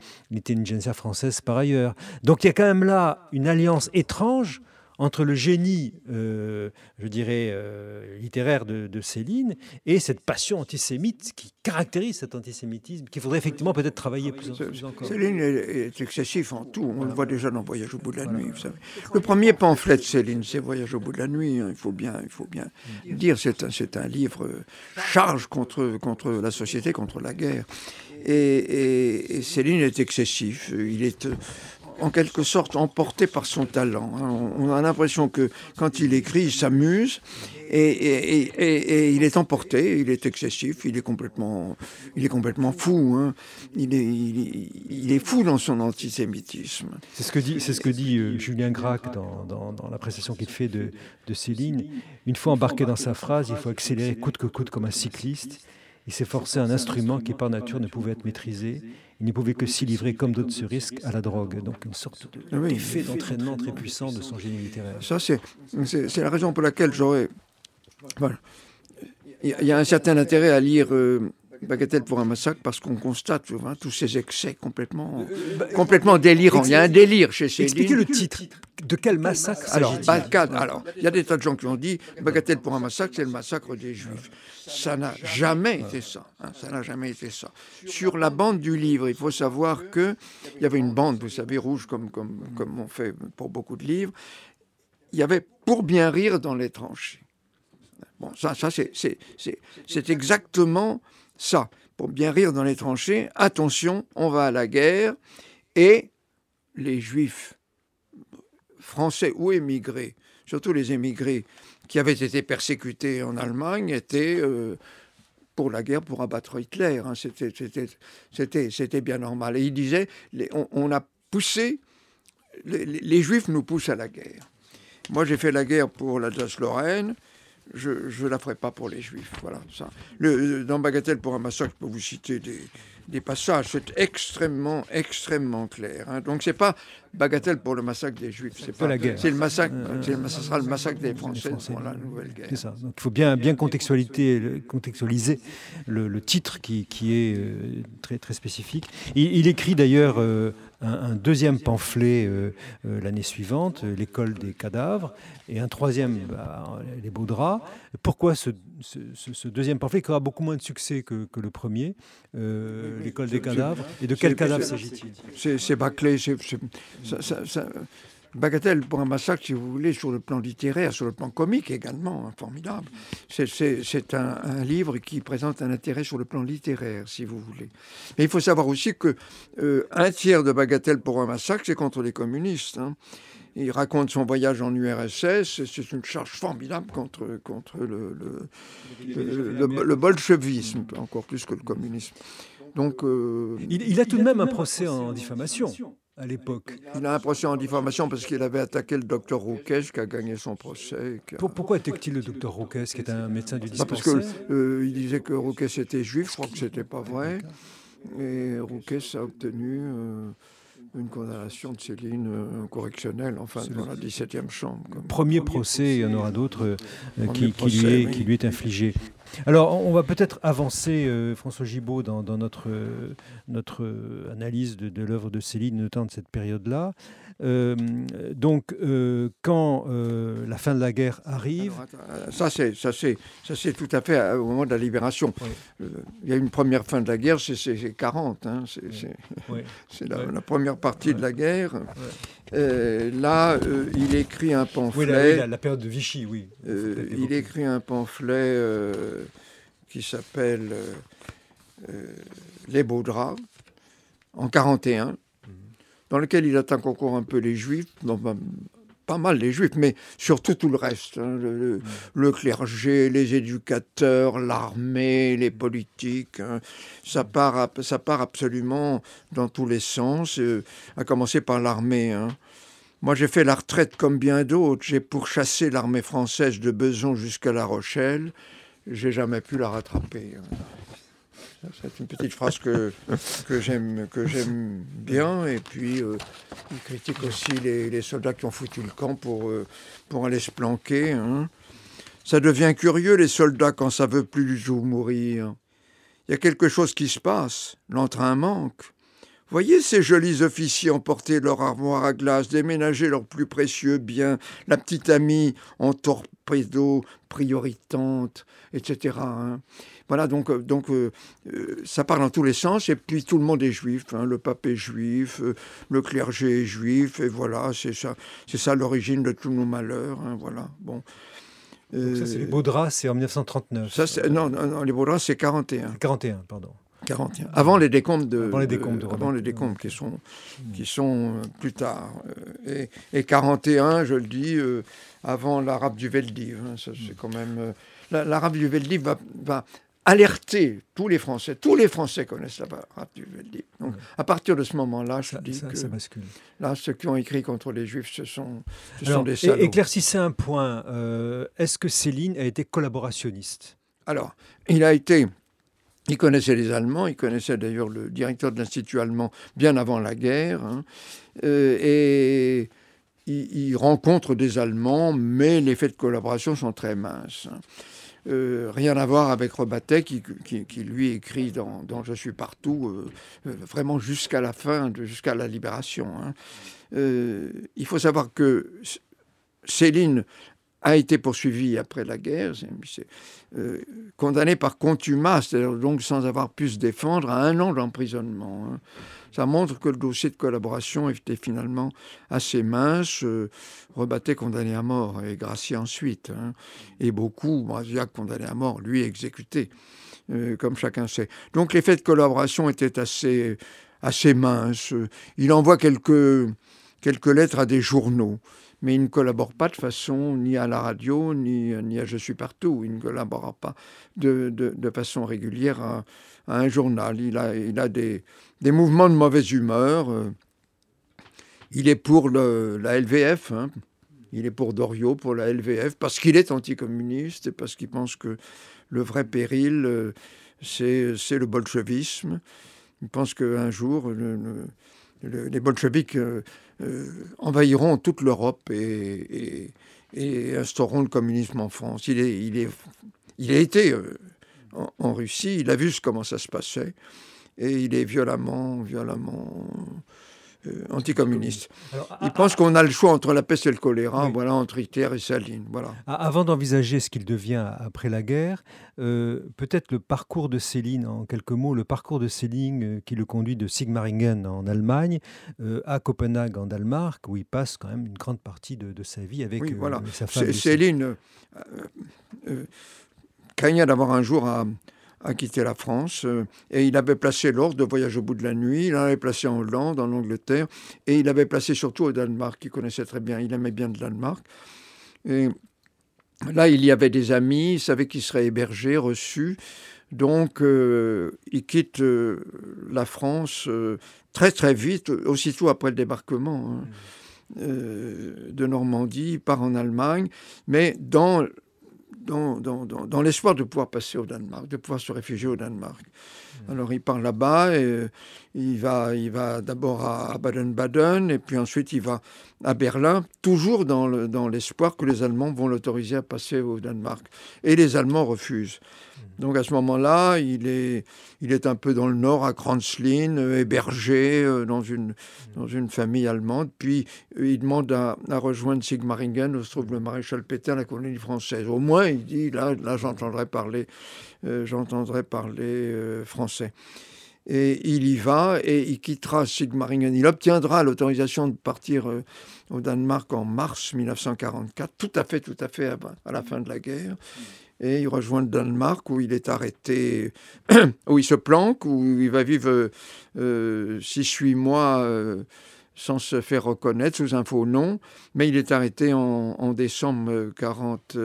française par ailleurs. Donc il y a quand même là une alliance étrange entre le génie, euh, je dirais, euh, littéraire de, Céline et cette passion antisémite qui caractérise cet antisémitisme, qu'il faudrait effectivement peut-être travailler plus, encore. Céline est, excessif en tout. On le voit déjà dans Voyage au bout de la nuit. Vous savez. Le premier pamphlet de Céline, c'est Voyage au bout de la nuit. Hein. il faut bien, il faut bien dire, c'est un, c'est un livre euh, charge contre, contre la société, contre la guerre. Et, et Céline est excessif. Il est en quelque sorte emporté par son talent. Hein. On a l'impression que quand il écrit, il s'amuse et, il est emporté, il est excessif, il est complètement, il est complètement fou. Hein. Il, est, fou dans son antisémitisme. C'est ce que dit, euh, Julien Gracq dans, dans, l'appréciation qu'il fait de, de Céline. Une fois embarqué dans sa phrase, il faut accélérer coûte que coûte comme un cycliste. Il s'est forcé un instrument qui par nature ne pouvait être maîtrisé. Il ne pouvait que s'y livrer comme d'autres se risquent à la drogue. Donc une sorte d'effet d'entraînement très puissant de son génie littéraire. Ça, c'est, c'est, la raison pour laquelle j'aurais... Voilà. Il y a un certain intérêt à lire euh, Bagatelle pour un massacre parce qu'on constate tous ces excès complètement, euh, bah, complètement délirants. Il y a un délire chez Céline. Expliquez le titre. De quel massacre Alors, alors, il y a des tas de gens qui ont dit Bagatelle pour un massacre, c'est le massacre des Juifs. Ça n'a jamais été ça. Hein, ça n'a jamais été ça. Sur la bande du livre, il faut savoir que il y avait une bande, vous savez, rouge comme, comme, comme on fait pour beaucoup de livres. Il y avait pour bien rire dans les tranchées. Bon, ça, ça c'est exactement ça, pour bien rire dans les tranchées, attention, on va à la guerre, et les juifs français ou émigrés, surtout les émigrés qui avaient été persécutés en Allemagne, étaient euh, pour la guerre, pour abattre Hitler. Hein. C'était bien normal. Et il disait, on, a poussé, les, juifs nous poussent à la guerre. Moi, j'ai fait la guerre pour l'Alsace-Lorraine je ne la ferai pas pour les juifs. Voilà, ça. Le, dans Bagatelle pour un massacre, je peux vous citer des, des passages, c'est extrêmement, extrêmement clair. Hein. Donc c'est pas bagatelle pour le massacre des Juifs, c'est pas la guerre. C'est le massacre, ce sera le massacre des Français, pour la nouvelle guerre. C'est ça. Donc il faut bien, bien contextualiser, contextualiser le, titre qui, qui est euh, très, très spécifique. Il, écrit d'ailleurs euh, un, deuxième pamphlet euh, l'année suivante, l'école des cadavres, et un troisième, bah, les beaux draps. Pourquoi ce, ce, deuxième pamphlet qui aura beaucoup moins de succès que, que le premier l'école des cadavres. Et de quel cadavre s'agit-il? C'est bâclé. Bagatelle pour un massacre, si vous voulez, sur le plan littéraire, sur le plan comique également, hein, formidable. C'est un, livre qui présente un intérêt sur le plan littéraire, si vous voulez. Mais il faut savoir aussi que euh, un tiers de Bagatelle pour un massacre, c'est contre les communistes. Hein. il raconte son voyage en URSS. C'est une charge formidable contre, le, bolchevisme, encore plus que le communisme. Donc, il, a tout de même un procès en diffamation à l'époque. Il a un procès en diffamation parce qu'il avait attaqué le docteur Rouquès qui a gagné son procès. Pourquoi attaque-t-il le docteur Rouquès qui est un médecin du dispensaire bah, Parce qu'il euh, disait que Rouquès était juif, je crois que ce n'était pas vrai. Et Rouquès a obtenu euh, une condamnation de Céline euh, correctionnelle, enfin dans la 17e chambre. Premier procès, il y en aura d'autres qui, lui est, qui lui est infligé. Alors, on va peut-être avancer, euh, François Gibaud, dans, notre, notre analyse de, de l'œuvre de Céline, notamment de cette période-là. Euh, donc, euh, quand la fin de la guerre arrive... ça, c'est, ça, c'est, ça, c'est tout à fait au moment de la libération. il y a une première fin de la guerre, c'est, 40. Hein, c'est, (laughs) la, première partie de la guerre. là, il écrit un pamphlet... Oui, la, période de Vichy, oui. il écrit un pamphlet qui s'appelle euh, euh, Les Beaux Draps, en 41, mhm. Dans lequel il attaque encore un peu les Juifs, pas mal les Juifs, mais surtout tout le reste, hein, mhm. le, clergé, les éducateurs, l'armée, les politiques. Hein. ça, part, ça part absolument dans tous les sens, euh, à commencer par l'armée. Hein. Moi, j'ai fait la retraite comme bien d'autres. J'ai pourchassé l'armée française de Beson jusqu'à La Rochelle j'ai jamais pu la rattraper. C'est une petite phrase que, que j'aime bien. Et puis, euh, il critique aussi les, soldats qui ont foutu le camp pour, euh, pour aller se planquer. Hein. Ça devient curieux, les soldats, quand ça veut plus du tout mourir. Il y a quelque chose qui se passe. L'entrain manque. Voyez ces jolis officiers emporter leur armoire à glace, déménager leurs plus précieux biens, la petite amie en torpedo, prioritante, etc. Hein. Voilà, donc, euh, donc euh, euh, ça parle dans tous les sens, et puis tout le monde est juif, hein. le pape est juif, le clergé est juif, et voilà, c'est ça, c'est ça l'origine de tous nos malheurs, hein, voilà, bon. ça, c'est les Baudras, c'est en 1939. Ça, non, non, non, les Baudras, c'est 41. 41, pardon. 41. Avant les décombres de, avant les de, avant les décombres qui sont qui sont plus tard et, et 41 je le dis avant l'arabe du Veldiv hein, c'est quand même l'arabe du Veldiv va, va, alerter tous les Français. Tous les Français connaissent l'arabe du Veldiv. Donc, à partir de ce moment-là, je dis que ça bascule. là, ceux qui ont écrit contre les Juifs, ce sont, ce sont des salauds. Éclaircissez un point. Euh, est-ce que Céline a été collaborationniste? Alors, il a été il connaissait les Allemands, il connaissait d'ailleurs le directeur de l'Institut allemand bien avant la guerre. Hein. Euh, et il, rencontre des Allemands, mais les faits de collaboration sont très minces. Hein. Euh, rien à voir avec Rebattet qui, lui écrit dans, Je suis partout, euh, vraiment jusqu'à la fin, jusqu'à la libération. Hein. il faut savoir que Céline a été poursuivie après la guerre, condamné par contumace, donc sans avoir pu se défendre, à un an d'emprisonnement. Hein ça montre que le dossier de collaboration était finalement assez mince. Euh, condamné à mort et Gracier ensuite. Hein. et beaucoup, Brasiac condamné à mort, lui exécuté, euh, comme chacun sait. Donc les faits de collaboration étaient assez, assez minces. Il envoie quelques, quelques lettres à des journaux mais il ne collabore pas de façon ni à la radio, ni, ni à Je suis partout. Il ne collabore pas de, de, façon régulière à, un journal. Il a, il a des, des mouvements de mauvaise humeur. Euh. Il est pour la LVF, hein. il est pour Doriot, pour la LVF, parce qu'il est anticommuniste et parce qu'il pense que le vrai péril, euh, c'est le bolchevisme. Il pense qu'un jour, les bolcheviks euh, envahiront toute l'Europe et, instaureront le communisme en France. Il, est, il, est, il a été en, en, Russie, il a vu comment ça se passait et il est violemment, violemment euh, anticommuniste. il pense qu'on a le choix entre la peste et le choléra, voilà, entre Hitler et Saline. Voilà. Avant d'envisager ce qu'il devient après la guerre, euh, peut-être le parcours de Céline, en quelques mots, le parcours de Céline euh, qui le conduit de Sigmaringen en Allemagne à Copenhague en Danemark, où il passe quand même une grande partie de, sa vie avec voilà. sa femme. Céline craignait d'avoir un jour à a quitté la France. et il avait placé l'ordre de voyage au bout de la nuit. Il en avait placé en Hollande, en Angleterre. Et il avait placé surtout au Danemark, qu'il connaissait très bien. Il aimait bien le Danemark. Et là, il y avait des amis. Il savait qu'il serait hébergé, reçu. Donc, il quitte la France très très vite, aussitôt après le débarquement. Hein. Mmh. Euh, de Normandie, il part en Allemagne, mais dans, dans, dans, dans l'espoir de pouvoir passer au Danemark, de pouvoir se réfugier au Danemark. Mmh. Alors il part là-bas et euh, il va, il va d'abord à Baden-Baden et puis ensuite il va à Berlin, toujours dans l'espoir que les Allemands vont l'autoriser à passer au Danemark. Et les Allemands refusent. Donc à ce moment-là, il est, un peu dans le nord, à Kranzlin, euh, hébergé euh, dans une, dans une famille allemande. Puis euh, il demande à, rejoindre Sigmaringen, où se trouve le maréchal Pétain, la colonie française. Au moins, il dit, là, là j'entendrai parler, j'entendrai parler français. Et il y va et il quittera Sigmaringen. Il obtiendra l'autorisation de partir au Danemark en mars 1944, tout à fait, tout à fait à la fin de la guerre et il rejoint le Danemark où il est arrêté, (clears throat) où il se planque, où il va vivre 6-8 euh, mois euh, sans se faire reconnaître sous un faux nom, mais il est arrêté en, en décembre 40.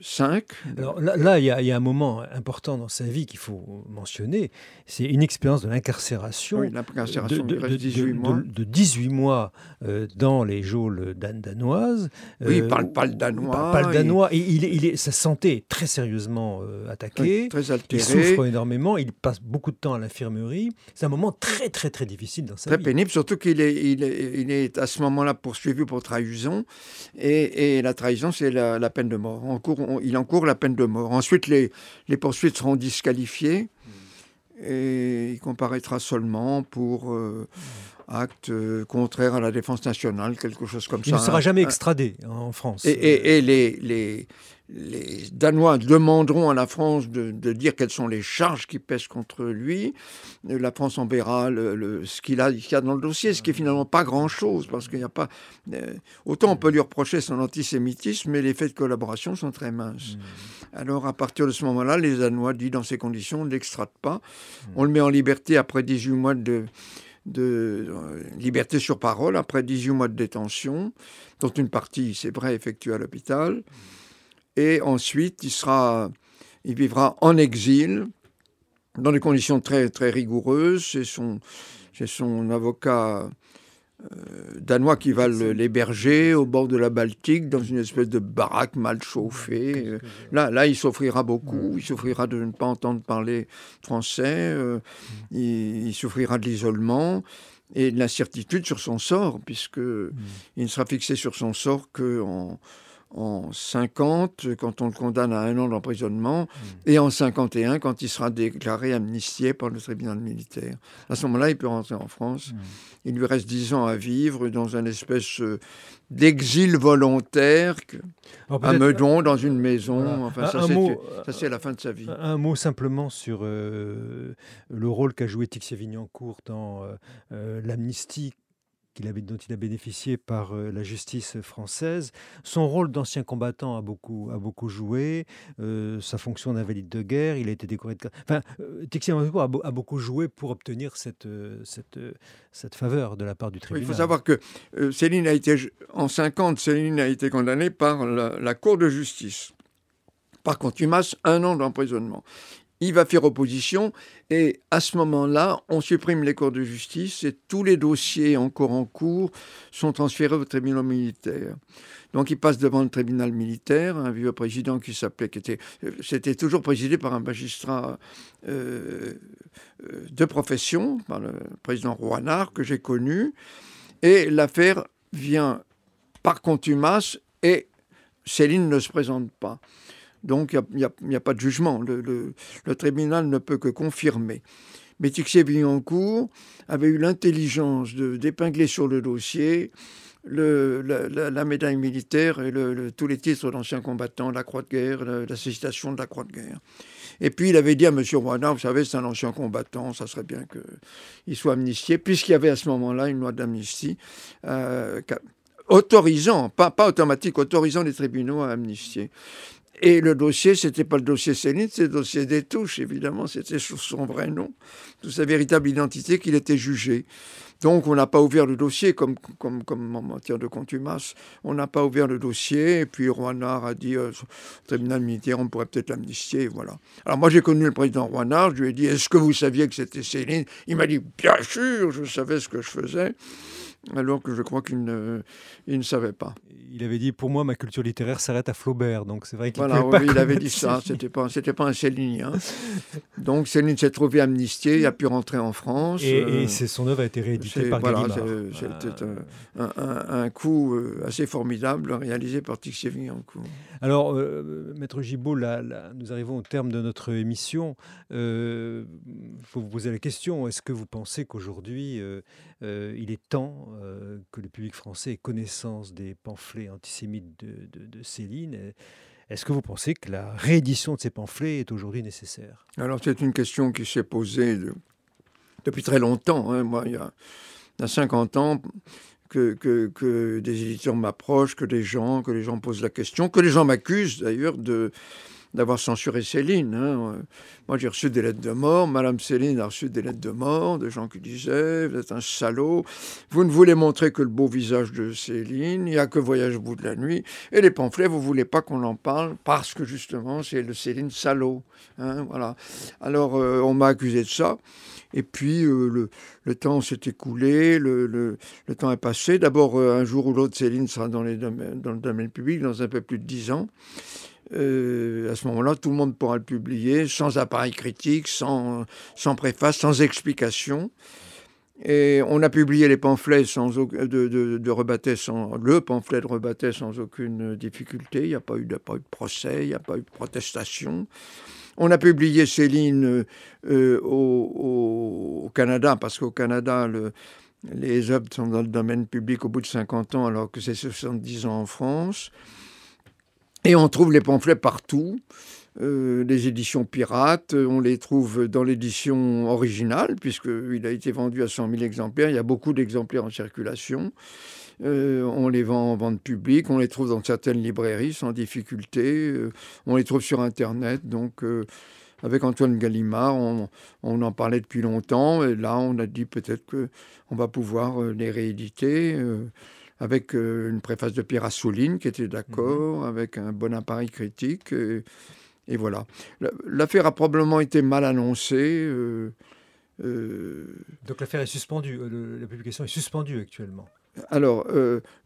5. Euh, Alors là, il y, a un moment important dans sa vie qu'il faut mentionner, c'est une expérience de l'incarcération oui, de, 18 mois, de, 18 mois euh, dans les geôles danoises. Oui, il ne parle pas le danois. Pas le danois. Et il, il est, sa santé est très sérieusement euh, attaquée. très altérée. Il souffre énormément. Il passe beaucoup de temps à l'infirmerie. C'est un moment très, très, très difficile dans sa vie. Très pénible, surtout qu'il est, il est, il est, à ce moment-là poursuivi pour trahison. Et, et la trahison, c'est la, la peine de mort. il encourt la peine de mort. Ensuite, les, les poursuites seront disqualifiées et il comparaîtra seulement pour euh, acte euh, contraire à la défense nationale, quelque chose comme ça. Il ne sera jamais extradé en France. Et, les, les, les, Danois demanderont à la France de, dire quelles sont les charges qui pèsent contre lui. La France enverra le, ce qu'il a, a, dans le dossier, ce qui est finalement pas grand-chose, parce qu'il n'y a pas... Euh, autant on peut lui reprocher son antisémitisme, mais les faits de collaboration sont très minces. Mmh. Alors à partir de ce moment-là, les Danois disent dans ces conditions, on ne l'extrade pas. Mmh. On le met en liberté après 18 mois de de euh, liberté sur parole après 18 mois de détention, dont une partie, c'est vrai, effectuée à l'hôpital. Et ensuite, il, sera, il vivra en exil, dans des conditions très, très rigoureuses. Son, son avocat euh, danois qui va l'héberger au bord de la Baltique dans une espèce de baraque mal chauffée. Euh, là, là, il souffrira beaucoup. Il souffrira de ne pas entendre parler français. Euh, il, souffrira de l'isolement et de l'incertitude sur son sort, puisque il ne sera fixé sur son sort qu'en en 50, quand on le condamne à un an d'emprisonnement, hmm. et en 51, quand il sera déclaré amnistié par le tribunal militaire. À ce moment-là, il peut rentrer en France. Hmm. Il lui reste dix ans à vivre dans un espèce euh, d'exil volontaire à Meudon, dans une maison. Enfin, ça, c'est la fin de sa vie. Un, mot simplement sur euh, le rôle qu'a joué Tixier Vignancourt dans euh, l'amnistie avait, dont il a bénéficié par euh, la justice française. Son rôle d'ancien combattant a beaucoup, a beaucoup joué. Euh, sa fonction d'invalide de guerre, il a été décoré de... Enfin, euh, Texier a, a, beaucoup joué pour obtenir cette, cette, cette faveur de la part du tribunal. il faut savoir que Céline a été, en 50, Céline a été condamnée par la, la Cour de justice par contumace, un an d'emprisonnement il va faire opposition et à ce moment-là, on supprime les cours de justice et tous les dossiers encore en cours sont transférés au tribunal militaire. Donc il passe devant le tribunal militaire, un vieux président qui s'appelait, qui était, c'était toujours présidé par un magistrat euh, euh, de profession, par le président Rouanard que j'ai connu, et l'affaire vient par contumace et Céline ne se présente pas. Donc il n'y a, pas de jugement. Le, tribunal ne peut que confirmer. Mais Tixier-Vignancourt avait eu l'intelligence d'épingler sur le dossier la, médaille militaire et tous les titres d'ancien combattant, la croix de guerre, la, citation de la croix de guerre. Et puis il avait dit à M. Rouanard, vous savez, c'est un ancien combattant, ça serait bien qu'il soit amnistié, puisqu'il y avait à ce moment-là une loi d'amnistie euh, autorisant, pas automatique, autorisant les tribunaux à amnistier. Et le dossier, c'était pas le dossier Céline, c'est le dossier des touches, évidemment, c'était sous son vrai nom, sous sa véritable identité qu'il était jugé. Donc on n'a pas ouvert le dossier comme, comme, comme en matière de contumace. On n'a pas ouvert le dossier et puis Rouanard a dit euh, au tribunal militaire on pourrait peut-être l'amnistier. Voilà. Alors moi j'ai connu le président Rouanard, je lui ai dit est-ce que vous saviez que c'était Céline Il m'a dit bien sûr, je savais ce que je faisais alors que je crois qu'il ne, il ne savait pas. Il avait dit pour moi ma culture littéraire s'arrête à Flaubert, donc c'est vrai qu'il voilà, oui, il avait dit ça. C'était pas, c'était pas un Célinien. Donc Céline s'est trouvé amnistié, il a pu rentrer en France. Et, euh, son œuvre a été rééditée par voilà, C'était un, un, un, coup euh, assez formidable réalisé par Tixier Vignancourt. Alors, euh, Maître Gibault, là, nous arrivons au terme de notre émission. Il faut vous poser la question est-ce que vous pensez qu'aujourd'hui il est temps euh, que le public français ait connaissance des pamphlets antisémites de, Céline. Est-ce que vous pensez que la réédition de ces pamphlets est aujourd'hui nécessaire? Alors c'est une question qui s'est posée depuis très longtemps. Hein. Moi, il y, a, 50 ans que, que des éditeurs m'approchent, que des gens, que les gens posent la question, que les gens m'accusent d'ailleurs de d'avoir censuré Céline. Hein. Moi, j'ai reçu des lettres de mort. Madame Céline a reçu des lettres de mort de gens qui disaient Vous êtes un salaud, vous ne voulez montrer que le beau visage de Céline, il n'y a que Voyage au bout de la nuit. Et les pamphlets, vous ne voulez pas qu'on en parle parce que justement, c'est le Céline salaud. Hein, voilà. Alors, euh, on m'a accusé de ça. Et puis, euh, le, temps s'est écoulé, le, temps est passé. D'abord, euh, un jour ou l'autre, Céline sera dans le domaine public, dans un peu plus de dix ans. Euh, à ce moment-là, tout le monde pourra le publier sans appareil critique, sans, sans préface, sans explication. Et on a publié les pamphlets sans, de, de, de sans, le pamphlet de Rebattet sans aucune difficulté. Il n'y a, pas eu de, procès, il n'y a pas eu de protestation. On a publié Céline euh, au, au, Canada, parce qu'au Canada, le, les œuvres sont dans le domaine public au bout de 50 ans, alors que c'est 70 ans en France. Et on trouve les pamphlets partout. Euh, les éditions pirates, on les trouve dans l'édition originale, puisqu'il a été vendu à 100 000 exemplaires. Il y a beaucoup d'exemplaires en circulation. Euh, on les vend en vente publique, on les trouve dans certaines librairies sans difficulté. Euh, on les trouve sur Internet. Donc, avec Antoine Gallimard, on, on, en parlait depuis longtemps. Et là, on a dit peut-être qu'on va pouvoir les rééditer avec euh, une préface de Pierre Assouline qui était d'accord, mhm. avec un bon appareil critique. Et, voilà. L'affaire a probablement été mal annoncée. Euh, euh, Donc l'affaire est suspendue, la publication est suspendue actuellement. Alors,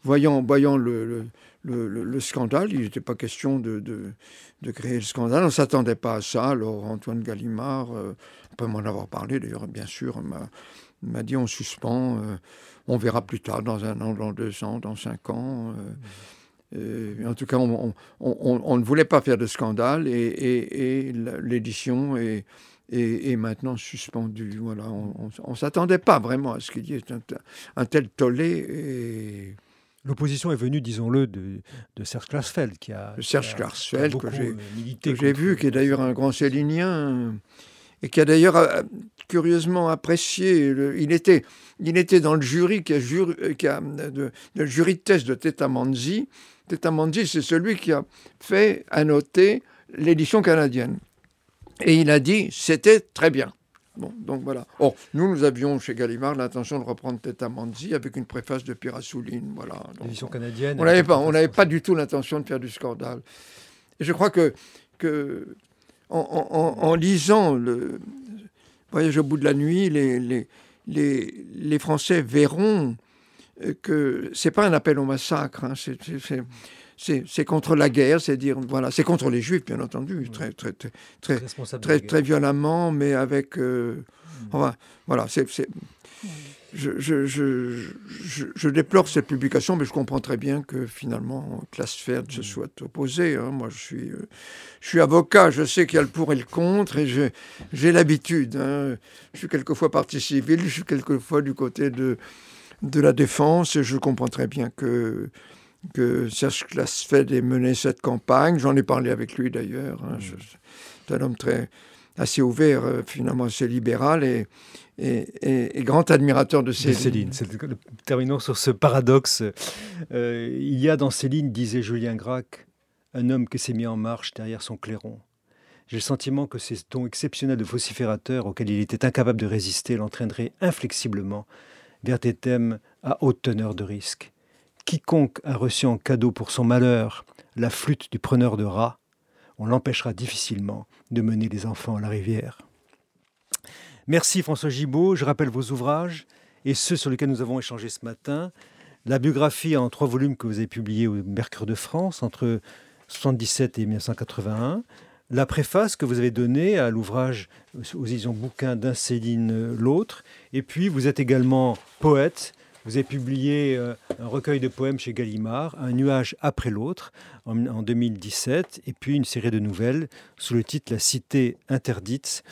voyant, voyant le, le, scandale, il n'était pas question de, de, créer le scandale, on ne s'attendait pas à ça. Alors Antoine Gallimard, après m'en avoir parlé d'ailleurs, bien sûr, m'a dit on suspend on verra plus tard, dans un an, dans deux ans, dans cinq ans. Euh, euh, en tout cas, on, ne voulait pas faire de scandale et, l'édition est, est, maintenant suspendue. Voilà, on ne s'attendait pas vraiment à ce qu'il y ait un, tel tollé. L'opposition est venue, disons-le, de, Serge Klarsfeld, qui a. Serge Klarsfeld, que j'ai vu, qui est d'ailleurs un grand célinien et qui a d'ailleurs euh, curieusement apprécié. il, était, il était dans le jury, qui a, qui a de, le jury de thèse de Teta Manzi. Teta Manzi, c'est celui qui a fait annoter l'édition canadienne. Et il a dit c'était très bien. Bon, donc voilà. Or, nous, nous avions chez Gallimard l'intention de reprendre Teta Manzi avec une préface de Pierre Assouline. Voilà. L'édition canadienne. On n'avait pas, on n'avait pas du tout l'intention de faire du scandale. Et je crois que, que en, lisant le Voyage au bout de la nuit, les, les, les, les Français verront euh, que c'est pas un appel au massacre, hein, c'est contre la guerre, c'est dire voilà, c'est contre les Juifs bien entendu, très très très très, très, violemment, mais avec euh, mmh. voilà, c'est je, je, je, je, déplore cette publication, mais je comprends très bien que finalement Klassfeld se mm. soit opposé. Hein. Moi, je suis, euh, je suis avocat, je sais qu'il y a le pour et le contre, et j'ai l'habitude. Hein. Je suis quelquefois partie civile, je suis quelquefois du côté de, de la défense, et je comprends très bien que, que Serge Klassfeld ait mené cette campagne. J'en ai parlé avec lui d'ailleurs. Hein. Mm. C'est un homme très assez ouvert, euh, finalement assez libéral, et et, grand admirateur de Céline. Terminons sur ce paradoxe. Euh, il y a dans Céline, disait Julien Gracq, un homme qui s'est mis en marche derrière son clairon. J'ai le sentiment que ces tons exceptionnels de vociférateur auxquels il était incapable de résister l'entraîneraient inflexiblement vers des thèmes à haute teneur de risque. Quiconque a reçu en cadeau pour son malheur la flûte du preneur de rats, on l'empêchera difficilement de mener les enfants à la rivière. Merci François Gibault, je rappelle vos ouvrages et ceux sur lesquels nous avons échangé ce matin. La biographie en trois volumes que vous avez publiée au Mercure de France entre 1977 et 1981, la préface que vous avez donnée à l'ouvrage aux éditions bouquins d'un Céline l'autre. Et puis, vous êtes également poète. Vous avez publié euh, un recueil de poèmes chez Gallimard, Un nuage après l'autre, en, 2017, et puis une série de nouvelles sous le titre La cité interdite.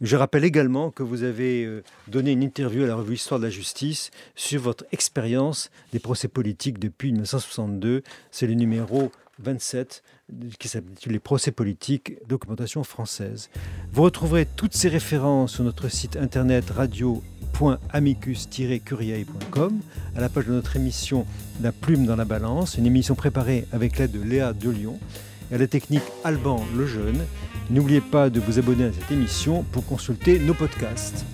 Je rappelle également que vous avez euh, donné une interview à la revue Histoire de la justice sur votre expérience des procès politiques depuis 1962. C'est le numéro 27 qui s'appelle Les procès politiques, documentation française. Vous retrouverez toutes ces références sur notre site internet radio.amicus-curiae.com à la page de notre émission La plume dans la balance, une émission préparée avec l'aide de Léa de Lyon et à la technique Alban Lejeune. N'oubliez pas de vous abonner à cette émission pour consulter nos podcasts.